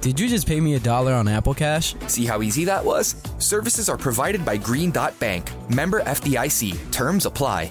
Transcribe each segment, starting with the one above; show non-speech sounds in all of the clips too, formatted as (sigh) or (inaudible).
Did you just pay me a dollar on Apple Cash? See how easy that was? Services are provided by Green Dot Bank. Member FDIC. Terms apply.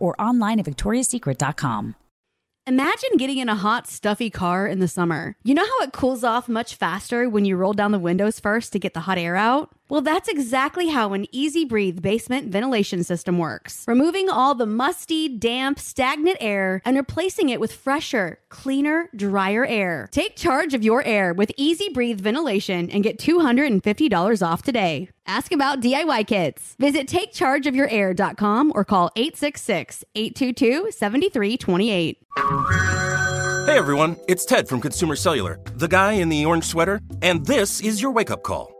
or online at victoriassecret.com. Imagine getting in a hot, stuffy car in the summer. You know how it cools off much faster when you roll down the windows first to get the hot air out? Well, that's exactly how an EZ Breathe basement ventilation system works. Removing all the musty, damp, stagnant air and replacing it with fresher, cleaner, drier air. Take charge of your air with EZ Breathe ventilation and get $250 off today. Ask about DIY kits. Visit takechargeofyourair.com or call 866 822 7328. Hey everyone, it's Ted from Consumer Cellular, the guy in the orange sweater, and this is your wake up call.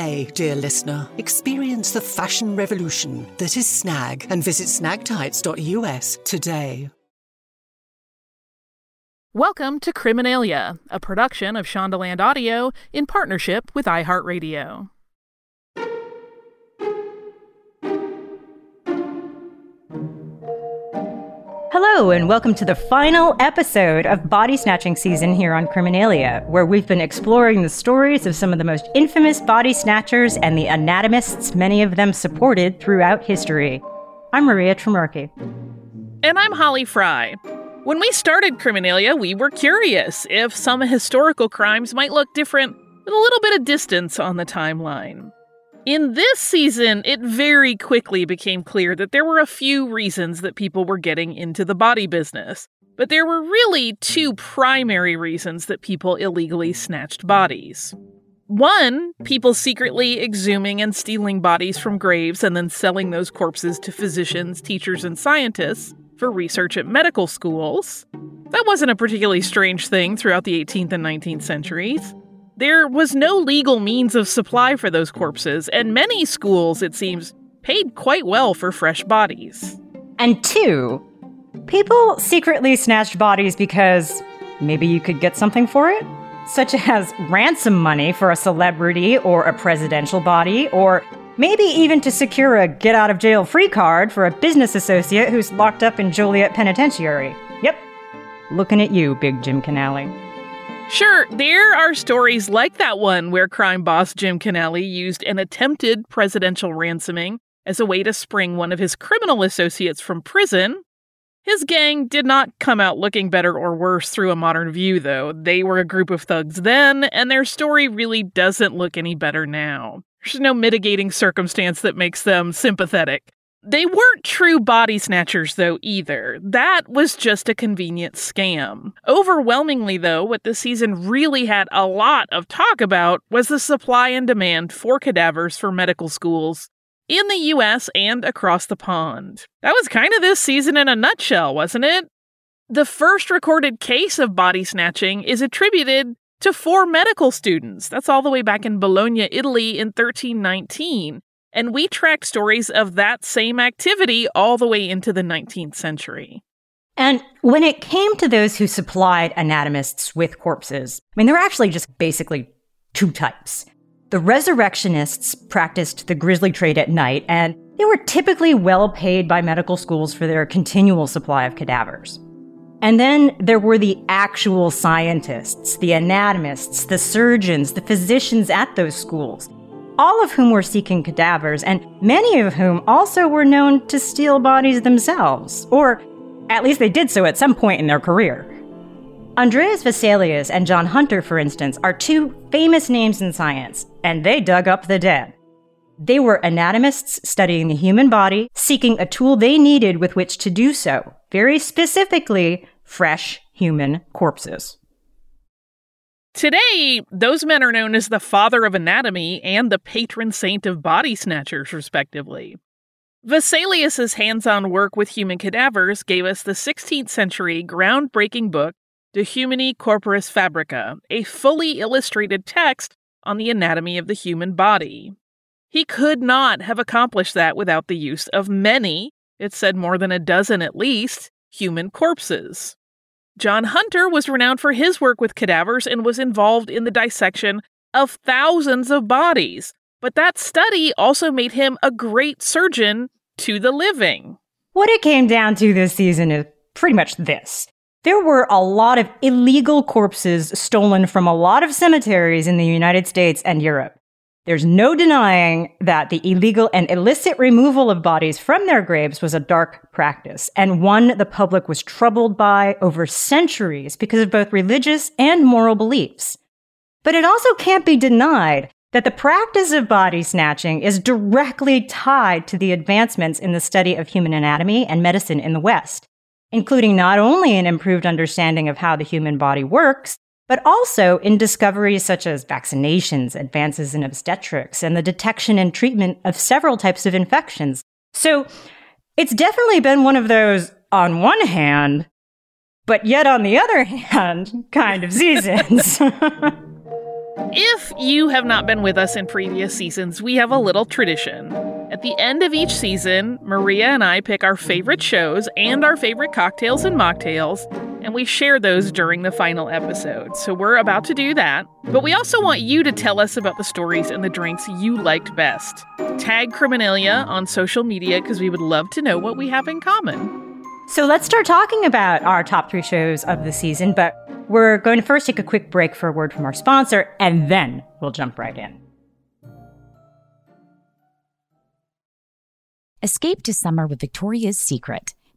dear listener. Experience the fashion revolution that is Snag and visit snagtights.us today. Welcome to Criminalia, a production of Shondaland Audio in partnership with iHeartRadio. Hello, and welcome to the final episode of Body Snatching Season here on Criminalia, where we've been exploring the stories of some of the most infamous body snatchers and the anatomists many of them supported throughout history. I'm Maria Trimarchi. And I'm Holly Fry. When we started Criminalia, we were curious if some historical crimes might look different with a little bit of distance on the timeline. In this season, it very quickly became clear that there were a few reasons that people were getting into the body business. But there were really two primary reasons that people illegally snatched bodies. One, people secretly exhuming and stealing bodies from graves and then selling those corpses to physicians, teachers, and scientists for research at medical schools. That wasn't a particularly strange thing throughout the 18th and 19th centuries. There was no legal means of supply for those corpses, and many schools, it seems, paid quite well for fresh bodies. And two, people secretly snatched bodies because maybe you could get something for it? Such as ransom money for a celebrity or a presidential body, or maybe even to secure a get out of jail free card for a business associate who's locked up in Joliet Penitentiary. Yep. Looking at you, Big Jim Canale. Sure, there are stories like that one where crime boss Jim Canale used an attempted presidential ransoming as a way to spring one of his criminal associates from prison. His gang did not come out looking better or worse through a modern view, though. They were a group of thugs then, and their story really doesn't look any better now. There's no mitigating circumstance that makes them sympathetic. They weren't true body snatchers, though, either. That was just a convenient scam. Overwhelmingly, though, what the season really had a lot of talk about was the supply and demand for cadavers for medical schools in the US and across the pond. That was kind of this season in a nutshell, wasn't it? The first recorded case of body snatching is attributed to four medical students. That's all the way back in Bologna, Italy in 1319. And we tracked stories of that same activity all the way into the 19th century. And when it came to those who supplied anatomists with corpses, I mean, there were actually just basically two types. The resurrectionists practiced the grisly trade at night, and they were typically well paid by medical schools for their continual supply of cadavers. And then there were the actual scientists, the anatomists, the surgeons, the physicians at those schools, all of whom were seeking cadavers, and many of whom also were known to steal bodies themselves, or at least they did so at some point in their career. Andreas Vesalius and John Hunter, for instance, are two famous names in science, and they dug up the dead. They were anatomists studying the human body, seeking a tool they needed with which to do so, very specifically, fresh human corpses. Today, those men are known as the father of anatomy and the patron saint of body snatchers, respectively. Vesalius's hands-on work with human cadavers gave us the 16th century groundbreaking book De Humani Corporis Fabrica, a fully illustrated text on the anatomy of the human body. He could not have accomplished that without the use of many, it said more than a dozen at least, human corpses. John Hunter was renowned for his work with cadavers and was involved in the dissection of thousands of bodies, but that study also made him a great surgeon to the living. What it came down to this season is pretty much this. There were a lot of illegal corpses stolen from a lot of cemeteries in the United States and Europe. There's no denying that the illegal and illicit removal of bodies from their graves was a dark practice, and one the public was troubled by over centuries because of both religious and moral beliefs. But it also can't be denied that the practice of body snatching is directly tied to the advancements in the study of human anatomy and medicine in the West, including not only an improved understanding of how the human body works, but also in discoveries such as vaccinations, advances in obstetrics, and the detection and treatment of several types of infections. So it's definitely been one of those, on one hand, but yet on the other (laughs) hand, kind of seasons. (laughs) If you have not been with us in previous seasons, we have a little tradition. At the end of each season, Maria and I pick our favorite shows and our favorite cocktails and mocktails, and we share those during the final episode. So we're about to do that. But we also want you to tell us about the stories and the drinks you liked best. Tag Criminalia on social media because we would love to know what we have in common. So let's start talking about our top three shows of the season, but we're going to first take a quick break for a word from our sponsor, and then we'll jump right in. Escape to summer with Victoria's Secret.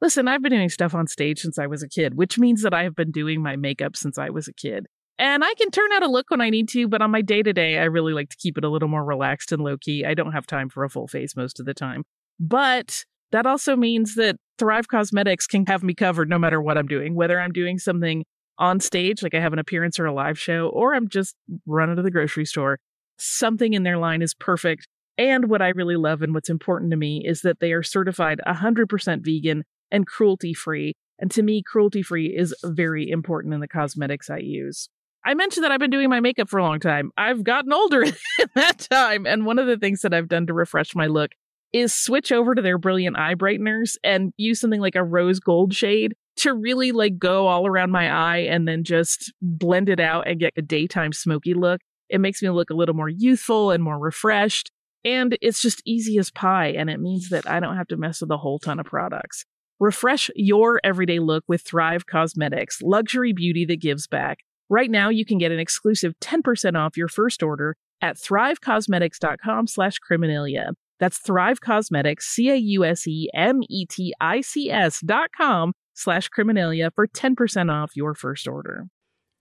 Listen, I've been doing stuff on stage since I was a kid, which means that I have been doing my makeup since I was a kid. And I can turn out a look when I need to, but on my day to day, I really like to keep it a little more relaxed and low key. I don't have time for a full face most of the time. But that also means that Thrive Causemetics can have me covered no matter what I'm doing, whether I'm doing something on stage, like I have an appearance or a live show, or I'm just running to the grocery store. Something in their line is perfect. And what I really love and what's important to me is that they are certified 100% vegan and cruelty free. And to me, cruelty free is very important in the cosmetics I use. I mentioned that I've been doing my makeup for a long time. I've gotten older (laughs) in that time. And one of the things that I've done to refresh my look is switch over to their brilliant eye brighteners and use something like a rose gold shade to really like go all around my eye and then just blend it out and get a daytime smoky look. It makes me look a little more youthful and more refreshed. And it's just easy as pie. And it means that I don't have to mess with a whole ton of products. Refresh your everyday look with Thrive Causemetics, luxury beauty that gives back. Right now, you can get an exclusive 10% off your first order at thrivecausemetics.com slash criminalia. That's Thrive Causemetics, C-A-U-S-E-M-E-T-I-C-S dot com slash criminalia for 10% off your first order.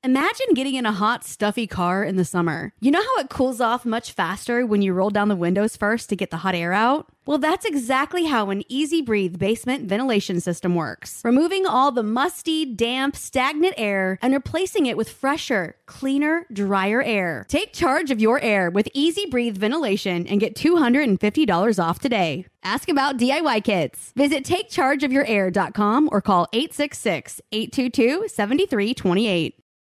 Imagine getting in a hot, stuffy car in the summer. You know how it cools off much faster when you roll down the windows first to get the hot air out? Well, that's exactly how an EZ Breathe basement ventilation system works. Removing all the musty, damp, stagnant air and replacing it with fresher, cleaner, drier air. Take charge of your air with EZ Breathe ventilation and get $250 off today. Ask about DIY kits. Visit takechargeofyourair.com or call 866 822 7328.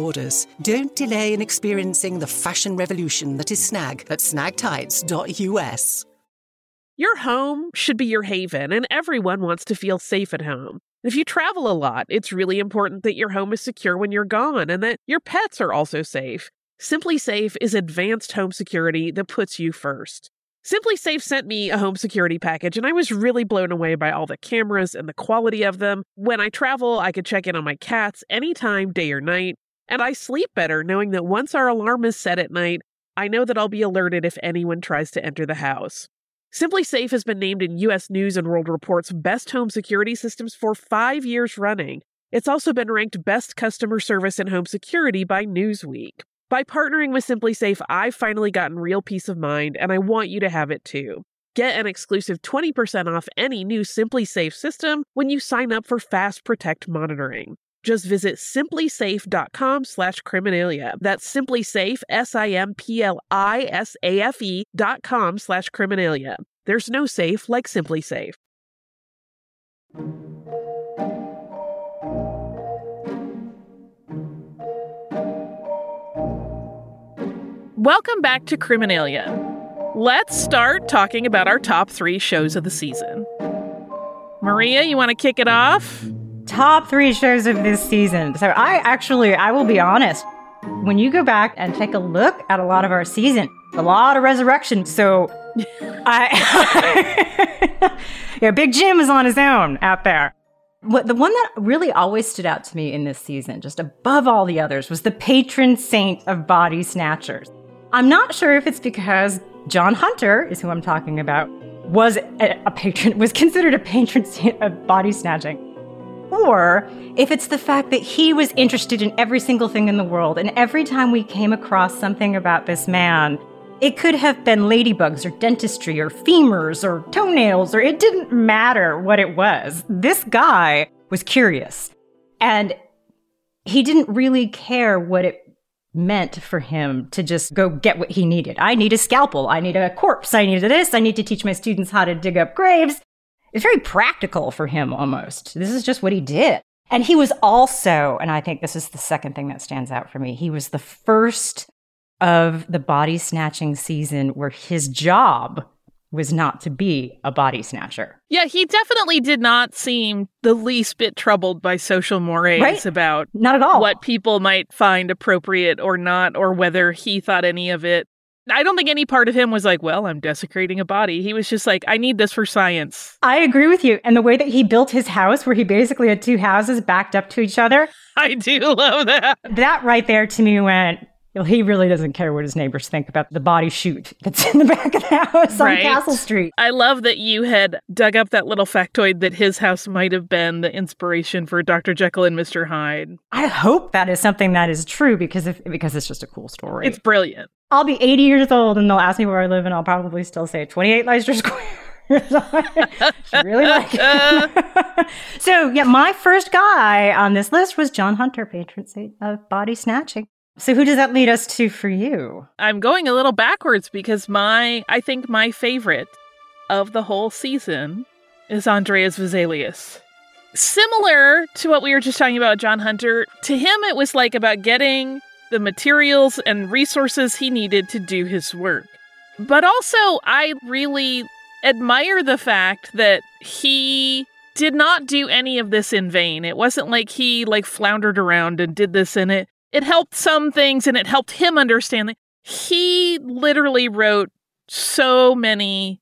orders. Don't delay in experiencing the fashion revolution that is Snag at snagtights.us. Your home should be your haven, and everyone wants to feel safe at home. If you travel a lot, it's really important that your home is secure when you're gone and that your pets are also safe. SimpliSafe is advanced home security that puts you first. SimpliSafe sent me a home security package, and I was really blown away by all the cameras and the quality of them. When I travel, I could check in on my cats anytime, day or night, and I sleep better knowing that once our alarm is set at night, I know that I'll be alerted if anyone tries to enter the house. SimpliSafe has been named in US News and World Report's best home security systems for five years running. It's also been ranked best customer service in home security by Newsweek. By partnering with SimpliSafe, I've finally gotten real peace of mind, and I want you to have it too. Get an exclusive 20% off any new SimpliSafe system when you sign up for Fast Protect monitoring. Just visit simplisafe.com slash criminalia. That's simplisafe, S-I-M-P-L-I-S-A-F-E dot com slash criminalia. There's no safe like SimpliSafe. Welcome back to Criminalia. Let's start talking about our top three shows of the season. Maria, you want to kick it off? Top three shows of this season. So I actually, I will be honest, when you go back and take a look at a lot of our season, a lot of resurrection. So I, (laughs) yeah, Big Jim is on his own out there. What the one that really always stood out to me in this season, just above all the others, was the patron saint of body snatchers. I'm not sure if it's because John Hunter is who I'm talking about, was a, a patron, was considered a patron saint of body snatching or if it's the fact that he was interested in every single thing in the world, and every time we came across something about this man, it could have been ladybugs or dentistry or femurs or toenails, or it didn't matter what it was. This guy was curious. And he didn't really care what it meant for him to just go get what he needed. I need a scalpel. I need a corpse. I need this. I need to teach my students how to dig up graves. It's very practical for him almost. This is just what he did. And he was also, and I think this is the second thing that stands out for me, he was the first of the body snatching season where his job was not to be a body snatcher. Yeah, he definitely did not seem the least bit troubled by social mores right? about not at all what people might find appropriate or not, or whether he thought any of it I don't think any part of him was like, well, I'm desecrating a body. He was just like, I need this for science. I agree with you. And the way that he built his house, where he basically had two houses backed up to each other, (laughs) I do love that. that right there to me went, well, he really doesn't care what his neighbors think about the body chute that's in the (laughs) back of the house Right. on Castle Street. I love that you had dug up that little factoid that his house might have been the inspiration for Dr. Jekyll and Mr. Hyde. I hope that is something that is true because if, because it's just a cool story. It's brilliant. I'll be 80 years old and they'll ask me where I live and I'll probably still say 28 Leicester Square. (laughs) Really like it. (laughs) so yeah, my first guy on this list was John Hunter, patron saint of body snatching. So who does that lead us to for you? I'm going a little backwards because my, I think my favorite of the whole season is Andreas Vesalius. Similar to what we were just talking about, John Hunter, to him it was like about getting the materials and resources he needed to do his work. But also, I really admire the fact that he did not do any of this in vain. It wasn't like he like floundered around and did this and it it helped some things and it helped him understand that he literally wrote so many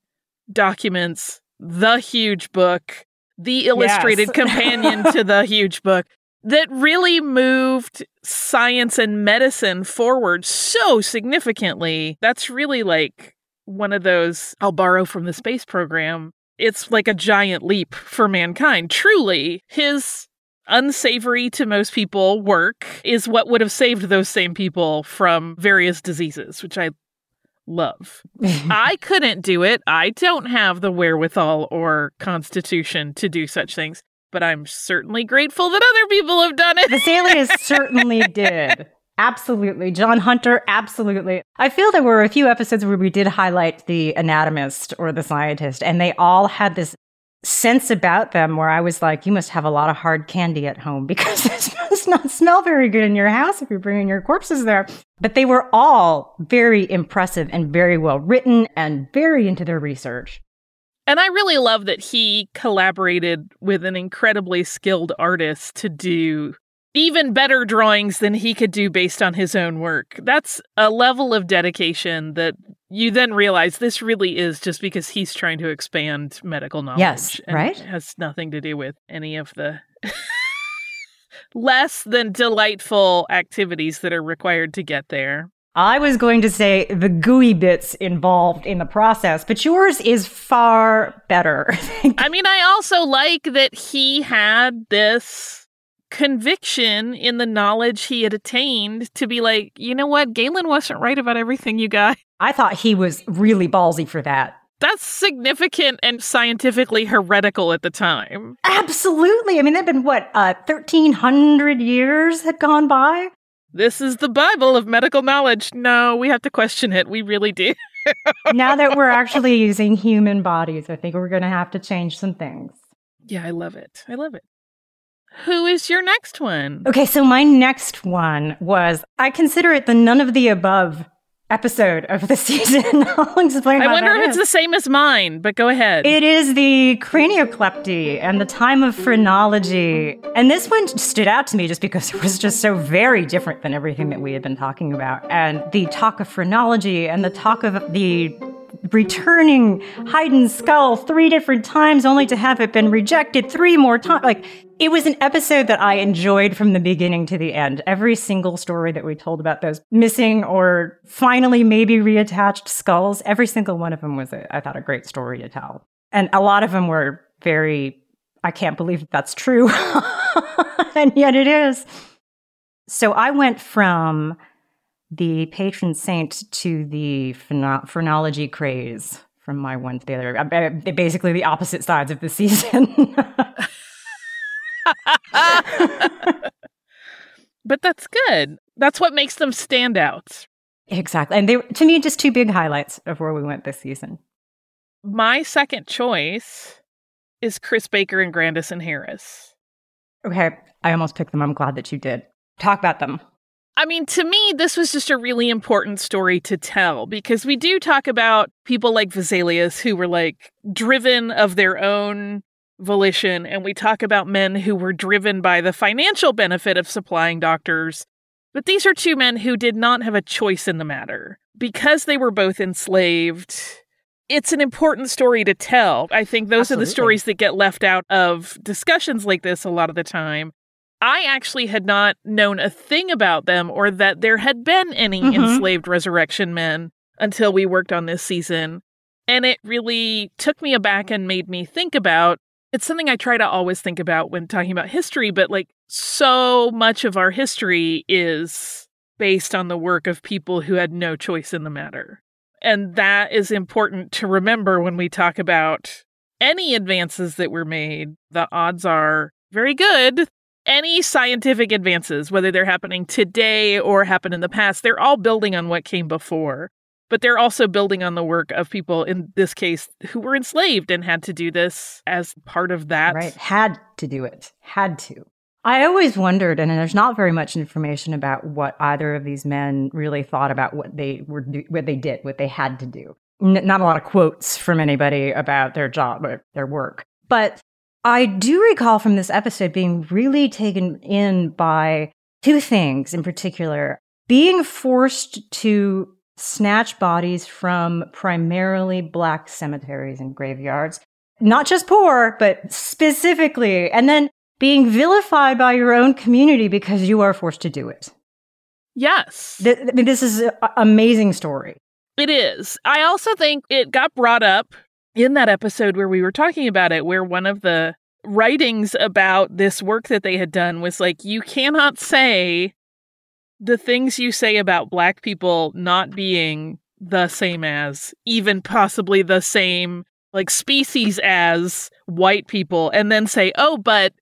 documents, the huge book, the illustrated Yes. companion to the (laughs) huge book that really moved science and medicine forward so significantly. That's really like one of those I'll borrow from the space program. It's like a giant leap for mankind. Truly, his unsavory to most people work is what would have saved those same people from various diseases, which I love. (laughs) I couldn't do it. I don't have the wherewithal or constitution to do such things, but I'm certainly grateful that other people have done it. The Vesalius (laughs) certainly did. Absolutely. John Hunter, absolutely. I feel there were a few episodes where we did highlight the anatomist or the scientist, and they all had this sense about them where I was like, you must have a lot of hard candy at home (laughs) because this must not smell very good in your house if you're bringing your corpses there. But they were all very impressive and very well written and very into their research. And I really love that he collaborated with an incredibly skilled artist to do even better drawings than he could do based on his own work. That's a level of dedication that you then realize this really is just because he's trying to expand medical knowledge. Yes, and right? It has nothing to do with any of the (laughs) less than delightful activities that are required to get there. I was going to say the gooey bits involved in the process, but yours is far better. (laughs) I mean, I also like that he had this conviction in the knowledge he had attained to be like, you know what, Galen wasn't right about everything, you guys. (laughs) I thought he was really ballsy for that. That's significant and scientifically heretical at the time. Absolutely. I mean, they've been, what, uh, 1,300 years had gone by? This is the Bible of medical knowledge. No, we have to question it. We really do. (laughs) now that we're actually using human bodies, I think we're going to have to change some things. Yeah, I love it. I love it. Who is your next one? Okay, so my next one was I consider it the none of the above episode of the (laughs) season. (laughs) I'll explain I wonder if it's the same as mine, but go ahead. It is the cranioclepty and the time of phrenology. And this one stood out to me just because it was just so very different than everything that we had been talking about. And the talk of phrenology and the talk of the returning Haydn's skull three different times only to have it been rejected three more times. Like, it was an episode that I enjoyed from the beginning to the end. Every single story that we told about those missing or finally maybe reattached skulls, every single one of them was, a, I thought, a great story to tell. And a lot of them were very, I can't believe that that's true. (laughs) and yet it is. So I went from the patron saint to the phreno- phrenology craze from my one to the other. Uh, I- I- Basically, the opposite sides of the (laughs) season. (laughs) but that's good. That's what makes them stand out. exactly. And they, to me, just two big highlights of where we went this season. My second choice is Chris Baker and Grandison Harris. Okay. I almost picked them. I'm glad that you did. Talk about them. I mean, to me, this was just a really important story to tell because we do talk about people like Vesalius who were like driven of their own volition, and we talk about men who were driven by the financial benefit of supplying doctors. But these are two men who did not have a choice in the matter. Because they were both enslaved, it's an important story to tell. I think those Absolutely. are the stories that get left out of discussions like this a lot of the time. I actually had not known a thing about them or that there had been any Mhm. enslaved resurrection men until we worked on this season. And it really took me aback and made me think about it's something I try to always think about when talking about history, but like so much of our history is based on the work of people who had no choice in the matter. And that is important to remember when we talk about any advances that were made. The odds are very good. Any scientific advances, whether they're happening today or happened in the past, they're all building on what came before. But they're also building on the work of people, in this case, who were enslaved and had to do this as part of that. Right. Had to do it. Had to. I always wondered, and there's not very much information about what either of these men really thought about what they were, do- what they did, what they had to do. N- not a lot of quotes from anybody about their job or their work. But I do recall from this episode being really taken in by two things in particular being forced to snatch bodies from primarily black cemeteries and graveyards, not just poor, but specifically, and then being vilified by your own community because you are forced to do it. Yes. Th- I mean, this is an amazing story. It is. I also think it got brought up in that episode where we were talking about it, where one of the writings about this work that they had done was like, you cannot say the things you say about black people not being the same as, even possibly the same like species as white people, and then say, oh, but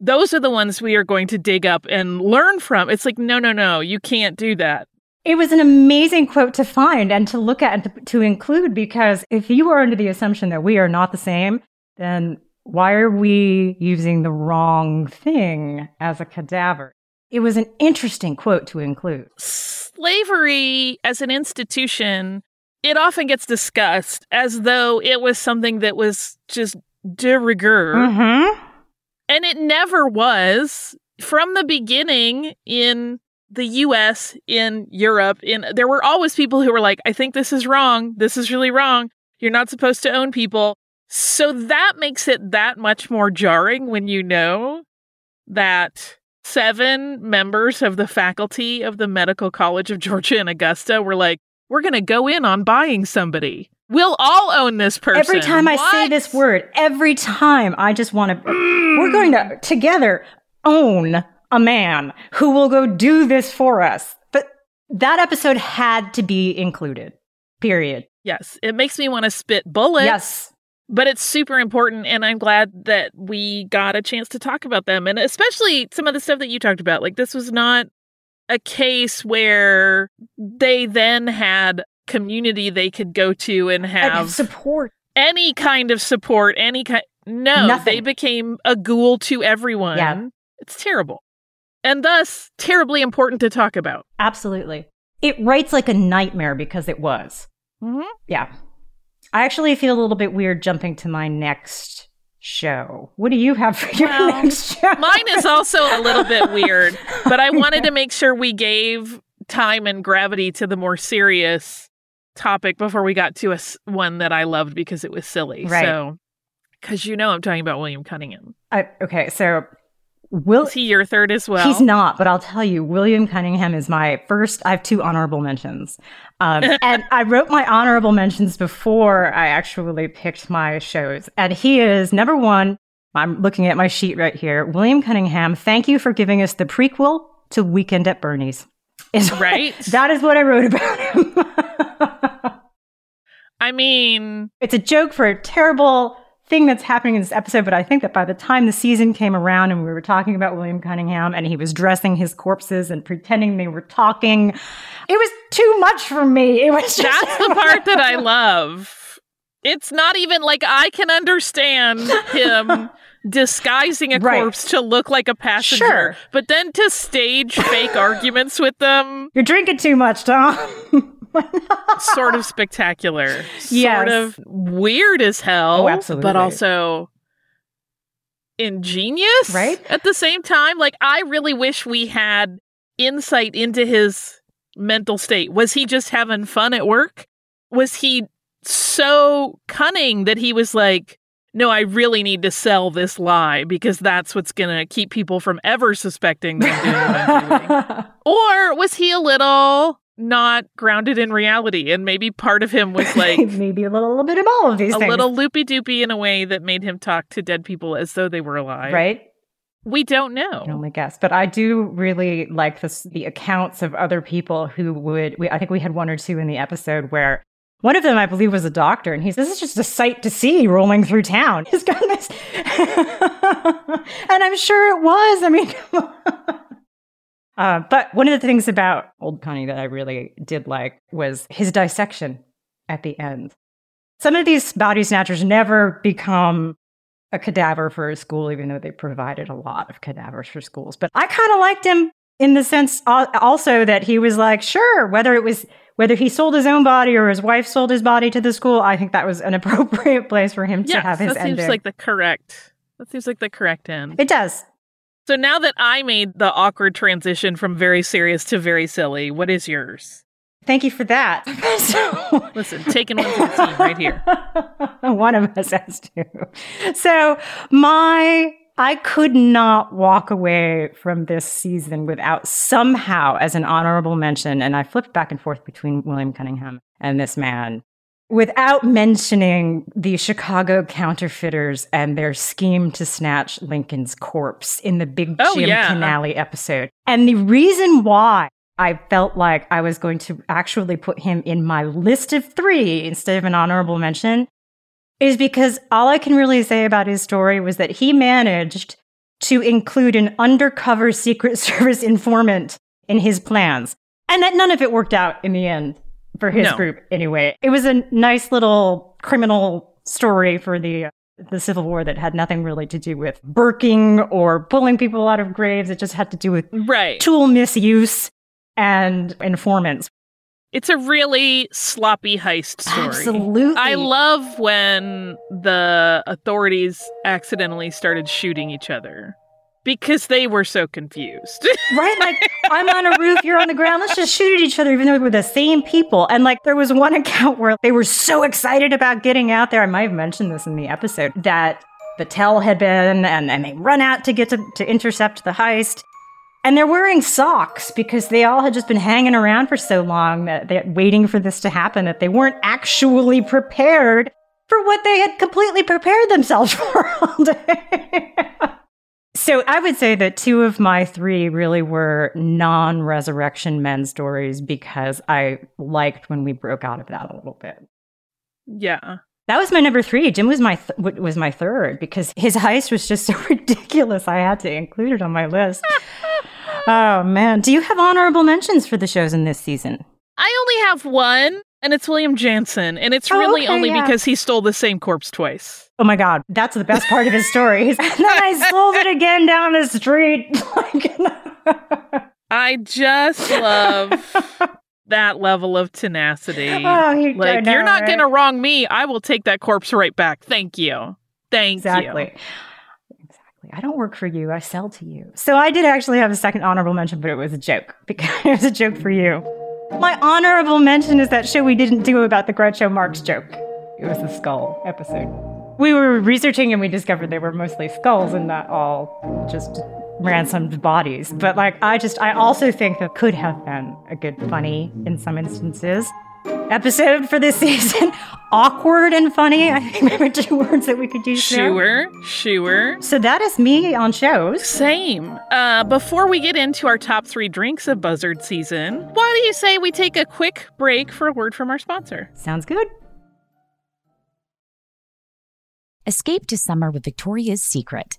those are the ones we are going to dig up and learn from. It's like, no, no, no, you can't do that. It was an amazing quote to find and to look at and to, to include because if you are under the assumption that we are not the same, then why are we using the wrong thing as a cadaver? It was an interesting quote to include. slavery as an institution, it often gets discussed as though it was something that was just de rigueur. Mm-hmm. And it never was. From the beginning in the US, in Europe, in there were always people who were like, I think this is wrong. This is really wrong. You're not supposed to own people. So that makes it that much more jarring when you know that seven members of the faculty of the Medical College of Georgia in Augusta were like, we're going to go in on buying somebody. We'll all own this person. Every time I say this word, every time I just want to, we're going to together own a man who will go do this for us. But that episode had to be included, period. Yes, it makes me want to spit bullets. Yes. But it's super important, and I'm glad that we got a chance to talk about them, and especially some of the stuff that you talked about. Like, this was not a case where they then had community they could go to and And have support. any kind of support, any kind. No, Nothing. they became a ghoul to everyone. Yeah. It's terrible. And thus, terribly important to talk about. Absolutely. It writes like a nightmare because it was. Mhm. Yeah. I actually feel a little bit weird jumping to my next show. What do you have for your Well, (laughs) next show? Mine is also a little bit (laughs) weird, but I wanted to make sure we gave time and gravity to the more serious topic before we got to a one that I loved because it was silly. Right. So, because you know I'm talking about William Cunningham. I, okay, so Will Is he your third as well? He's not, but I'll tell you, William Cunningham is my first. I have two honorable mentions. Um, (laughs) and I wrote my honorable mentions before I actually picked my shows. And he is number one. I'm looking at my sheet right here. William Cunningham, thank you for giving us the prequel to Weekend at Bernie's. Is what- Right. that is what I wrote about him. (laughs) I mean, it's a joke for a terrible thing that's happening in this episode, but I think that by the time the season came around and we were talking about William Cunningham and he was dressing his corpses and pretending they were talking, it was too much for me. It was just that's the part that I (laughs) love. It's not even like I can understand him (laughs) disguising a Right. corpse to look like a passenger, Sure. but then to stage fake arguments with them, You're drinking too much, Tom. (laughs) (laughs) sort of spectacular, Yes. sort of weird as hell, Oh, absolutely. but also ingenious, Right? At the same time, like I really wish we had insight into his mental state. Was he just having fun at work? Was he so cunning that he was like, no, I really need to sell this lie because that's what's going to keep people from ever suspecting that I'm doing what I'm doing. (laughs) Or was he a little not grounded in reality and maybe part of him was like (laughs) maybe a little, little bit of all of these a things. little loopy doopy in a way that made him talk to dead people as though they were alive. right? We don't I can know. Oh only guess, but I do really like this, the accounts of other people who would. We, I think we had one or two in the episode where one of them, I believe, was a doctor, and he's this is just a sight to see rolling through town. (laughs) He's got this, (laughs) and I'm sure it was. I mean. Uh, but one of the things about Old Connie that I really did like was his dissection at the end. Some of these body snatchers never become a cadaver for a school, even though they provided a lot of cadavers for schools. But I kind of liked him in the sense also that he was like, sure, whether it was whether he sold his own body or his wife sold his body to the school, I think that was an (laughs) appropriate place for him to have his that seems ending. like the correct. That seems like the correct end. it does. So now that I made the awkward transition from very serious to very silly, what is yours? Thank you for that. (laughs) So- (laughs) Listen, taking one for the team right here. (laughs) One of us has to. So my I could not walk away from this season without somehow as an honorable mention, and I flipped back and forth between William Cunningham and this man. Without mentioning the Chicago counterfeiters and their scheme to snatch Lincoln's corpse in the Big Oh, Jim yeah. finale episode. And the reason why I felt like I was going to actually put him in my list of three instead of an honorable mention is because all I can really say about his story was that he managed to include an undercover Secret (laughs) Service informant in his plans, and that none of it worked out in the end for his No. group anyway. It was a nice little criminal story for the the Civil War that had nothing really to do with burking or pulling people out of graves. It just had to do with Right. tool misuse and informants. It's a really sloppy heist story. Absolutely. I love when the authorities accidentally started shooting each other because they were so confused. (laughs) Right? Like, I'm on a roof, you're on the ground. Let's just shoot at each other, even though we're the same people. And like, there was one (laughs) account where they were so excited about getting out there. I might have mentioned this in the episode that the tell had been, and, and they run out to get to, to intercept the heist. And they're wearing socks because they all had just been hanging around for so long that they're waiting for this to happen that they weren't actually prepared for what they had completely prepared themselves (laughs) for all day. So I would say that two of my three really were non-resurrection men stories because I liked when we broke out of that a little bit. yeah. That was my number three. Jim was my th- was my third because his heist was just (laughs) so ridiculous. I had to include it on my list. (laughs) oh man, do you have honorable mentions for the shows in this season? I only have one, and it's William Jansen, and it's Oh, really okay, only yeah. because he stole the same corpse twice. Oh my god, that's the best part of his story. (laughs) and then I sold it again down the street. (laughs) I just love that level of tenacity. (laughs) Oh, I like, know, you're not right? going to wrong me. I will take that corpse right back. Thank you. Thank exactly. you. Exactly. I don't work for you. I sell to you. So I did actually have a second honorable mention, but it was a joke because it was a joke for you. My honorable mention is that show we didn't do about the Groucho Marx joke. It was the skull episode. We were researching and we discovered they were mostly skulls and not all just ransomed bodies. But like, I just, I also think that could have been a good funny in some instances episode for this (laughs) season. Awkward and funny. I think there were two words that we could use there. Sure, sure. So that is me on shows. Same. Uh, before we get into our top three drinks of Buzzard season, why do you say we take a quick break for a word from our sponsor? Sounds good. Escape to summer with Victoria's Secret.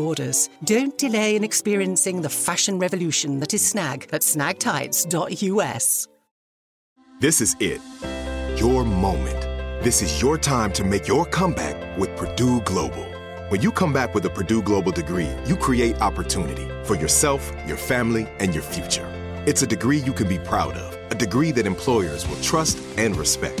orders. Don't delay in experiencing the fashion revolution that is Snag at snagtights.us. This is it. Your moment. This is your time to make your comeback with Purdue Global. When you come back with a Purdue Global degree, you create opportunity for yourself, your family, and your future. It's a degree you can be proud of, a degree that employers will trust and respect.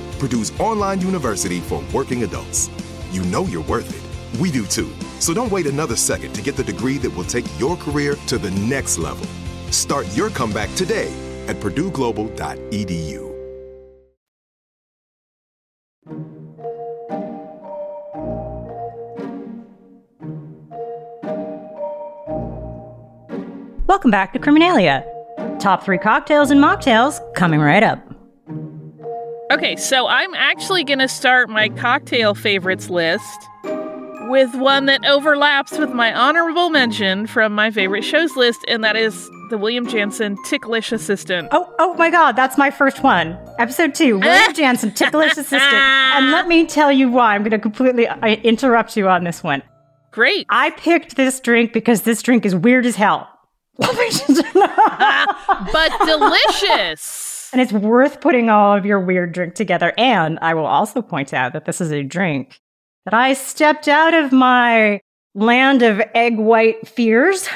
Purdue's online university for working adults. You know you're worth it. We do too. So don't wait another second to get the degree that will take your career to the next level. Start your comeback today at purdueglobal.edu. Welcome back to Criminalia. Top three cocktails and mocktails coming right up. Okay, so I'm actually going to start my cocktail favorites list with one that overlaps with my honorable mention from my favorite shows list, and that is the William Jansen Ticklish Assistant. Oh, oh my God, that's my first one. Episode two, William (laughs) Jansen Ticklish Assistant. And let me tell you why. I'm going to completely uh, interrupt you on this one. Great. I picked this drink because this drink is weird as hell. (laughs) (laughs) but delicious. And it's worth putting all of your weird drink together. And I will also point out that this is a drink that I stepped out of my land of egg white fears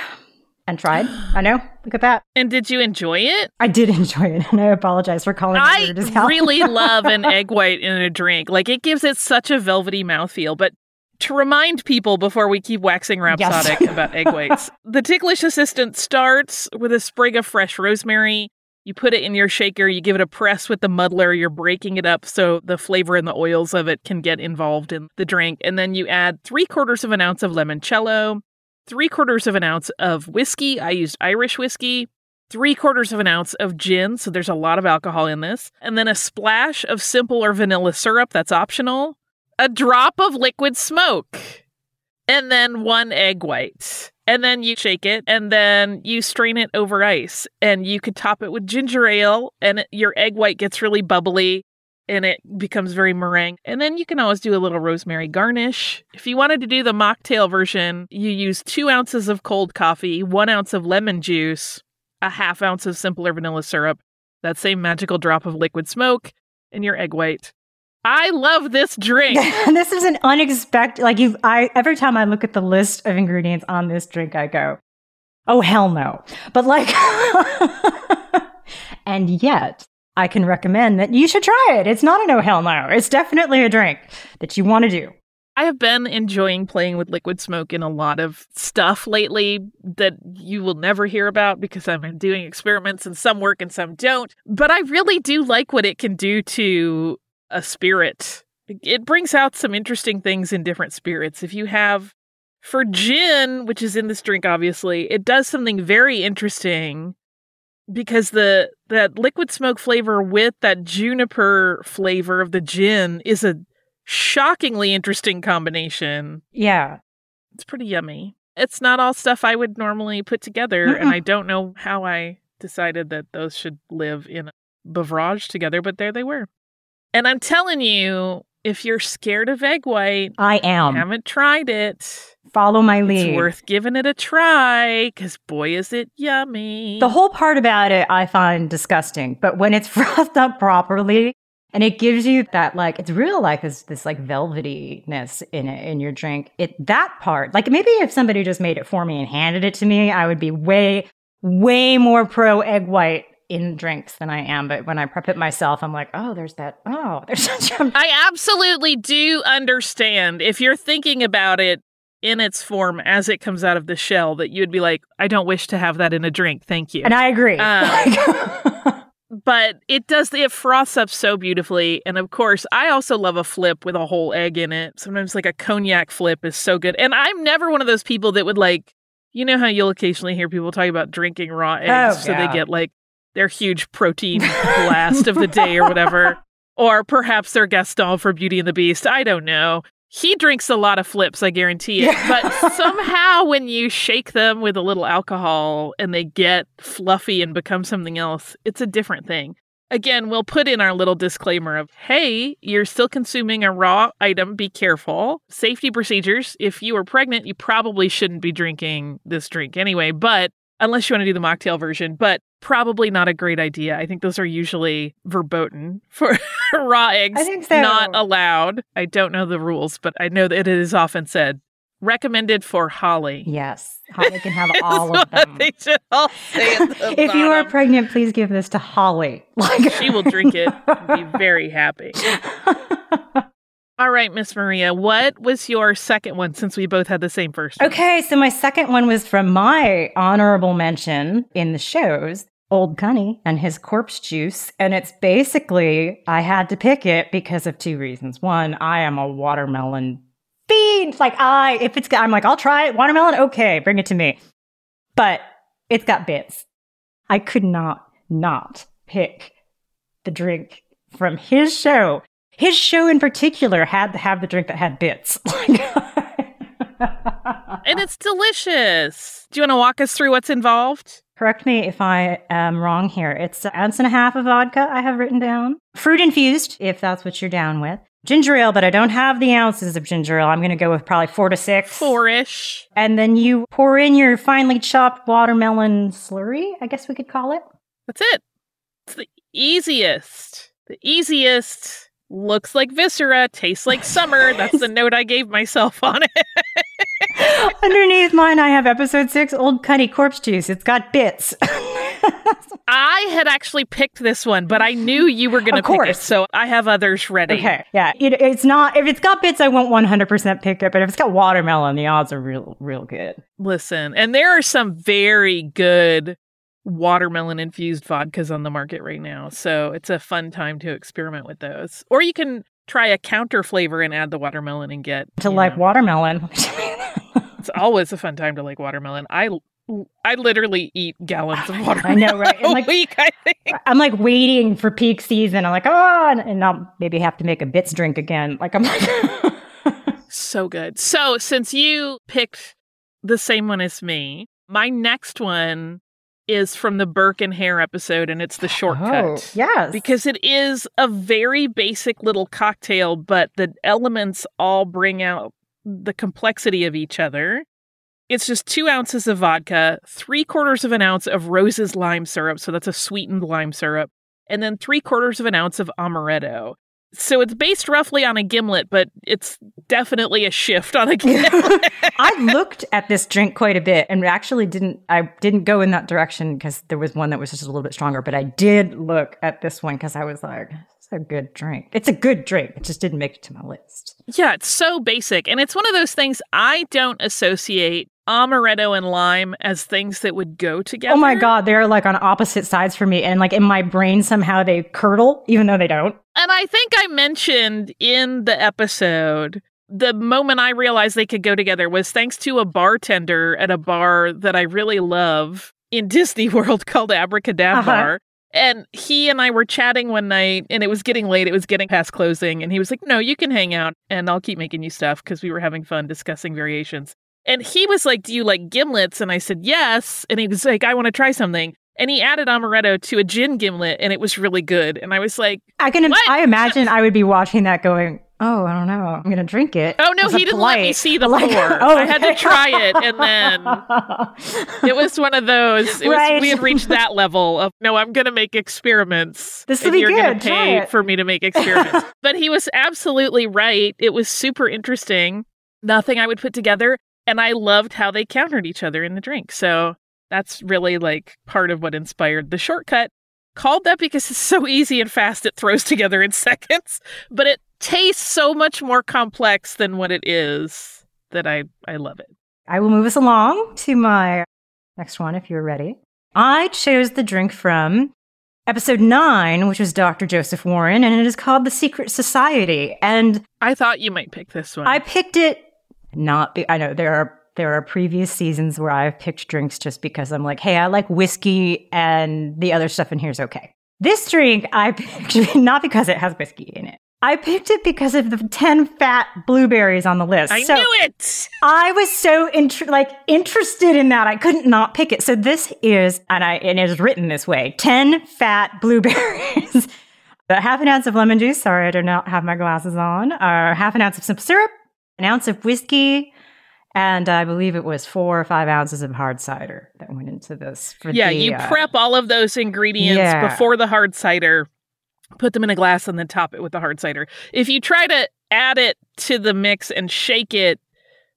and tried. I know. Look at that. And did you enjoy it? I did enjoy it, and I apologize for calling it I weird as hell. really (laughs) love an egg white in a drink. Like it gives it such a velvety mouthfeel. But to remind people before we keep waxing rhapsodic Yes. about egg whites, (laughs) the ticklish assistant starts with a sprig of fresh rosemary. You put it in your shaker, you give it a press with the muddler, you're breaking it up so the flavor and the oils of it can get involved in the drink. And then you add three quarters of an ounce of limoncello, three quarters of an ounce of whiskey. I used Irish whiskey, three quarters of an ounce of gin. So there's a lot of alcohol in this. And then a splash of simple or vanilla syrup. That's optional. A drop of liquid smoke. And then one egg white. And then you shake it and then you strain it over ice. And you could top it with ginger ale and your egg white gets really bubbly and it becomes very meringue. And then you can always do a little rosemary garnish. If you wanted to do the mocktail version, you use two ounces of cold coffee, one ounce of lemon juice, a half ounce of simpler vanilla syrup, that same magical drop of liquid smoke, and your egg white. I love this drink. (laughs) this is an unexpected. Like you, I every time I look at the list of ingredients on this drink, I go, "Oh hell no!" But like, (laughs) and yet I can recommend that you should try it. It's not a no oh, hell no. It's definitely a drink that you want to do. I have been enjoying playing with liquid smoke in a lot of stuff lately that you will never hear about because I'm doing experiments and some work and some don't. But I really do like what it can do to a spirit. It brings out some interesting things in different spirits. If you have, for gin, which is in this drink, obviously, it does something very interesting because the that liquid smoke flavor with that juniper flavor of the gin is a shockingly interesting combination. Yeah. It's pretty yummy. It's not all stuff I would normally put together, and I don't know how I decided that those should live in a beverage together, but there they were. And I'm telling you, if you're scared of egg white, I am. haven't tried it, Follow my lead. it's worth giving it a try because boy, is it yummy. The whole part about it I find disgusting, but when it's (laughs) frothed up properly and it gives you that like it's real like this this like velvetyness in it in your drink. It that part, like maybe if somebody just made it for me and handed it to me, I would be way way more pro egg white in drinks than I am. But when I prep it myself, I'm like, oh, there's that. Oh, there's (laughs) such a I absolutely do understand if you're thinking about it in its form as it comes out of the shell that you would be like, I don't wish to have that in a drink. Thank you. and I agree. (laughs) Uh, (laughs) but it does it froths up so beautifully and of course i also love a flip with a whole egg in it sometimes like a cognac flip is so good and i'm never one of those people that would like you know how you'll occasionally hear people talk about drinking raw eggs Oh, so yeah. they get like their huge protein blast of the day or whatever (laughs) or perhaps they're gaston for beauty and the beast i don't know he drinks a lot of flips, I guarantee it. But (laughs) somehow, when you shake them with a little alcohol and they get fluffy and become something else, it's a different thing. Again, we'll put in our little disclaimer of hey, you're still consuming a raw item, be careful. Safety procedures. If you are pregnant, you probably shouldn't be drinking this drink anyway, but unless you want to do the mocktail version, but probably not a great idea. I think those are usually verboten (laughs) for raw eggs. I think so. Not allowed. I don't know the rules, but I know that it is often said recommended for Holly. yes, Holly can have (laughs) all of them. they should all say the (laughs) if you are pregnant, please give this to Holly. Like she will drink it and be very happy. All right, Miss Maria, what was your second one since we both had the same first one? Okay, so my second one was from my honorable mention in the shows, Old Cunny and his corpse juice. And it's basically, I had to pick it because of two reasons. One, I am a watermelon fiend. Like, I, if it's, I'm like, I'll try it. Watermelon, okay, bring it to me. But it's got bits. I could not, not pick the drink from his show. His show in particular had to have the drink that had bits. (laughs) And it's delicious. Do you want to walk us through what's involved? Correct me if I am wrong here. It's an ounce and a half of vodka I have written down. Fruit infused, if that's what you're down with. Ginger ale, but I don't have the ounces of ginger ale. I'm going to go with probably four to six. Four-ish. And then you pour in your finely chopped watermelon slurry, I guess we could call it. That's it. It's the easiest. The easiest. Looks like viscera, tastes like summer. That's the (laughs) note I gave myself on it. (laughs) Underneath mine, I have episode six, Old Cunny Corpse Juice. It's got bits. (laughs) I had actually picked this one, but I knew you were going to pick it, so I have others ready. Okay, yeah. It, it's not, if it's got bits, I won't 100% pick it, but if it's got watermelon, the odds are real, real good. Listen, and there are some very good watermelon infused vodkas on the market right now, so it's a fun time to experiment with those. Or you can try a counter flavor and add the watermelon and get To like know, watermelon. (laughs) It's always a fun time to like watermelon. I I literally eat gallons of I watermelon know, right? (laughs) a And like, week. I think. I'm like waiting for peak season. I'm like, oh, and, and I'll maybe have to make a bits drink again. Like, I'm like, (laughs) So good. So since you picked the same one as me, my next one is from the Burke and Hare episode, and it's the shortcut. oh, yes. Because it is a very basic little cocktail, but the elements all bring out the complexity of each other. It's just two ounces of vodka, three quarters of an ounce of Rose's lime syrup. So that's a sweetened lime syrup. And then three quarters of an ounce of amaretto. So it's based roughly on a gimlet, but it's definitely a shift on a (laughs) gimlet. I looked at this drink quite a bit and actually didn't I didn't go in that direction because there was one that was just a little bit stronger, but I did look at this one because I was like, it's a good drink. It's a good drink. It just didn't make it to my list. Yeah, it's so basic. And it's one of those things I don't associate amaretto and lime as things that would go together. Oh my god, they're like on opposite sides for me. And like in my brain somehow they curdle, even though they don't. And I think I mentioned in the episode the moment I realized they could go together was thanks to a bartender at a bar that I really love in (laughs) Disney World called Abracadabra. Uh-huh. And he and I were chatting one night, and it was getting late. It was getting past closing. And he was like, No, you can hang out, and I'll keep making you stuff because we were having fun discussing variations. And he was like, Do you like gimlets? And I said, Yes. And he was like, I want to try something. And he added amaretto to a gin gimlet, and it was really good. And I was like, I can What? I imagine I would be watching that going, Oh, I don't know. I'm gonna drink it. Oh no, he didn't let me see the like- pour. Oh, I had to try it, and then (laughs) it was one of those. It Right. was we had reached that level of no, I'm going to make experiments. This will be you're gonna good. Try pay it." for me to make experiments. (laughs) but he was absolutely right. It was super interesting. Nothing I would put together, and I loved how they countered each other in the drink. So that's really like part of what inspired the shortcut. Called that because it's so easy and fast, it throws together in (laughs) seconds, but it tastes so much more complex than what it is that I, I love it. I will move us along to my next one if you're ready. I chose the drink from episode nine, which was Dr. Joseph Warren, and it is called The Secret Society. And I thought you might pick this one. I picked it not, be- I know there are. There are previous seasons where I've picked drinks just because I'm like, hey, I like whiskey and the other stuff in here is okay. This drink I (laughs) picked not because it has whiskey in it. I picked it because of the 10 fat blueberries on the list. I So- knew it. I was so like interested in that I couldn't not pick it. So this is, and I and it is written this way: ten fat (laughs) blueberries, a half an ounce of lemon juice. Sorry, I do not have my glasses on. Uh, half an ounce of simple syrup, an ounce of whiskey, and I believe it was four or five ounces of hard cider that went into this. For Yeah, the, you uh, prep all of those ingredients yeah. before the hard cider, put them in a glass, and then top it with the hard cider. If you try to add it to the mix and shake it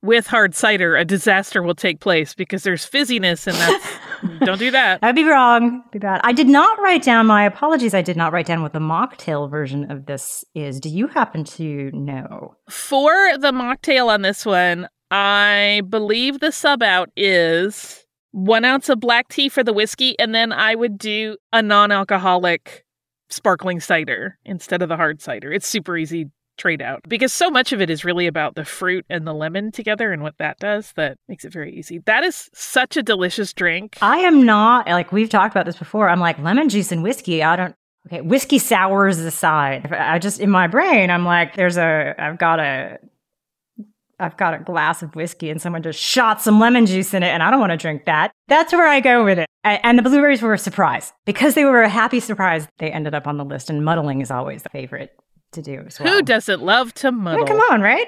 with hard cider, a disaster will take place because there's fizziness, and that's (laughs) don't do that. I'd be wrong. Be bad. I did not write down. My apologies. I did not write down what the mocktail version of this is. Do you happen to know? For the mocktail on this one, I believe the sub out is one ounce of black tea for the whiskey, and then I would do a non alcoholic sparkling cider instead of the hard cider. It's super easy trade out because so much of it is really about the fruit and the lemon together and what that does that makes it very easy. That is such a delicious drink. I am not like we've talked about this before. I'm like lemon juice and whiskey. I don't. Okay, whiskey sours aside. I just in my brain, I'm like, there's a. I've got a. I've got a glass of whiskey and someone just shot some lemon juice in it, and I don't want to drink that. That's where I go with it. And the blueberries were a surprise because they were a happy surprise. They ended up on the list, and muddling is always the favorite to do as well. Who doesn't love to I mean, muddle? come on, right?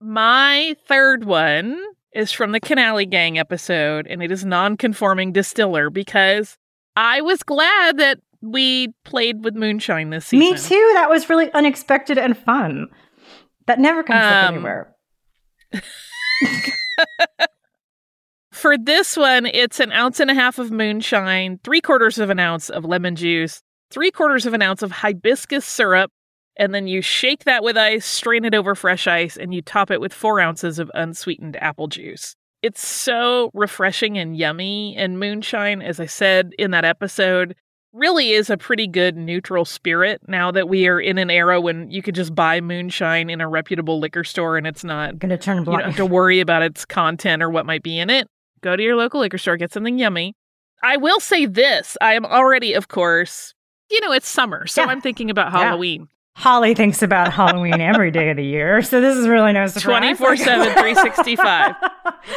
My third one is from the Canali Gang episode, and it is non-conforming distiller because I was glad that we played with moonshine this season. Me too. That was really unexpected and fun. That never comes up Um, anywhere. For this one, it's an ounce and a half of moonshine, three quarters of an ounce of lemon juice, three quarters of an ounce of hibiscus syrup, and then you shake that with ice, strain it over fresh ice, and you top it with four ounces of unsweetened apple juice. It's so refreshing and yummy. And moonshine, as I said in that episode, really is a pretty good neutral spirit now that we are in an era when you could just buy moonshine in a reputable liquor store and it's not going to turn you don't have to worry about its content or what might be in it. Go to your local liquor store, get something yummy. I will say this I am already, of course, you know, it's summer, so Yeah. I'm thinking about Yeah. Halloween. Holly thinks about (laughs) Halloween every day of the year, so this is really no surprise. 24 7, (laughs) 365.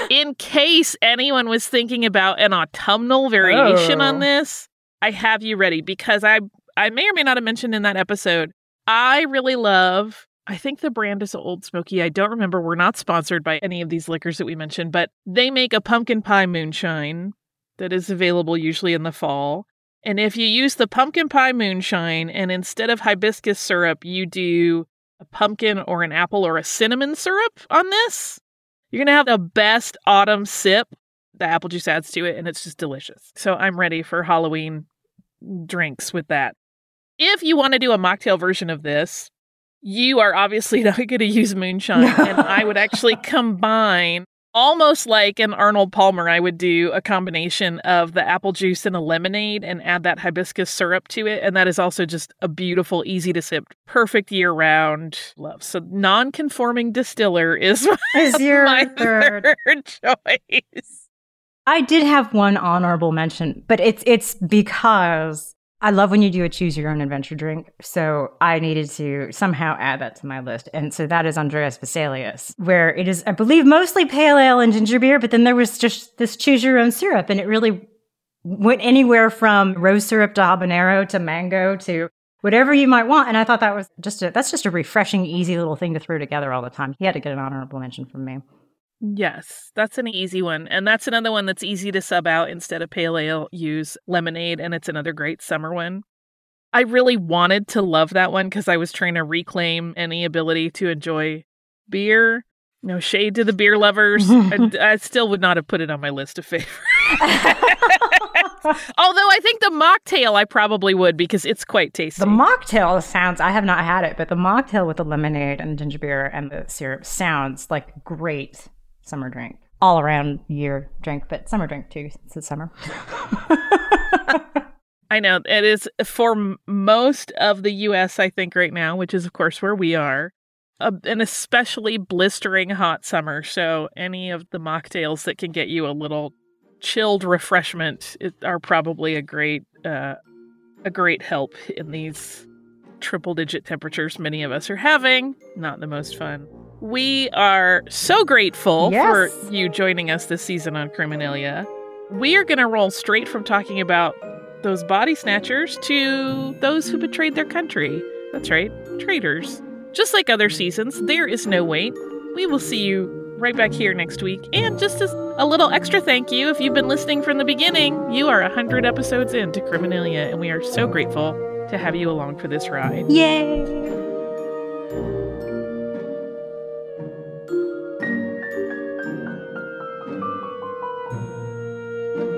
In case anyone was thinking about an autumnal variation Oh. on this, I have you ready because I I may or may not have mentioned in that episode. I really love I think the brand is Ole Smoky. I don't remember. We're not sponsored by any of these liquors that we mentioned, but they make a pumpkin pie moonshine that is available usually in the fall. And if you use the pumpkin pie moonshine and instead of hibiscus syrup, you do a pumpkin or an apple or a cinnamon syrup on this, you're going to have the best autumn sip. The apple juice adds to it and it's just delicious. So I'm ready for Halloween drinks with that. If you want to do a mocktail version of this, you are obviously (laughs) not going to use moonshine. and I would actually (laughs) combine almost like an Arnold Palmer. I would do a combination of the apple juice and a lemonade and add that hibiscus syrup to it. And that is also just a beautiful, easy to sip, perfect year round love. So non conforming distiller is (laughs) Is your my third. third choice. I did have one honorable mention, but it's it's because I love when you do a choose your own adventure drink. So I needed to somehow add that to my list. And so that is Andreas Vesalius, where it is, I believe, mostly pale ale and ginger beer, but then there was just this choose your own syrup. And it really went anywhere from rose syrup to habanero to mango to whatever you might want. And I thought that was just a, that's just a refreshing, easy little thing to throw together all the time. He had to get an honorable mention from me. Yes, that's an easy one. And that's another one that's easy to sub out instead of pale ale, use lemonade, and it's another great summer one. I really wanted to love that one because I was trying to reclaim any ability to enjoy beer. No shade to the beer lovers. I, (laughs) I still would not have put it on my list of favorites. (laughs) Although I think the mocktail I probably would because it's quite tasty. The mocktail sounds, I have not had it, but the mocktail with the lemonade and ginger beer and the syrup sounds like great summer drink. All around year drink, but summer drink too, it's summer. (laughs) I know it is for most of the US, I think, right now, which is, of course, where we are, a, an especially blistering hot summer. So, any of the mocktails that can get you a little chilled refreshment are probably a great, uh, a great help in these triple digit temperatures many of us are having. Not the most fun. We are so grateful Yes. for you joining us this season on Criminalia. We are going to roll straight from talking about those body snatchers to those who betrayed their country. That's right, traitors. Just like other seasons, there is no wait. We will see you right back here next week. And just as a little extra thank you, if you've been listening from the beginning, you are 100 episodes into Criminalia, and we are so grateful to have you along for this ride. Yay!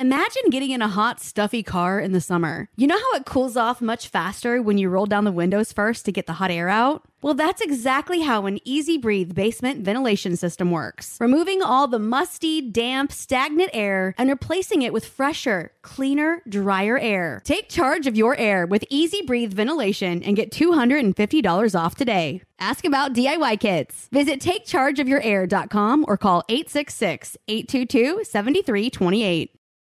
Imagine getting in a hot, stuffy car in the summer. You know how it cools off much faster when you roll down the windows first to get the hot air out? Well, that's exactly how an EZ Breathe basement ventilation system works. Removing all the musty, damp, stagnant air and replacing it with fresher, cleaner, drier air. Take charge of your air with EZ Breathe ventilation and get $250 off today. Ask about DIY kits. Visit takechargeofyourair.com or call 866 822 7328.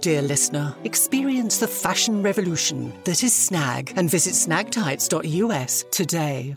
dear listener. Experience the fashion revolution that is Snag and visit snagtights.us today.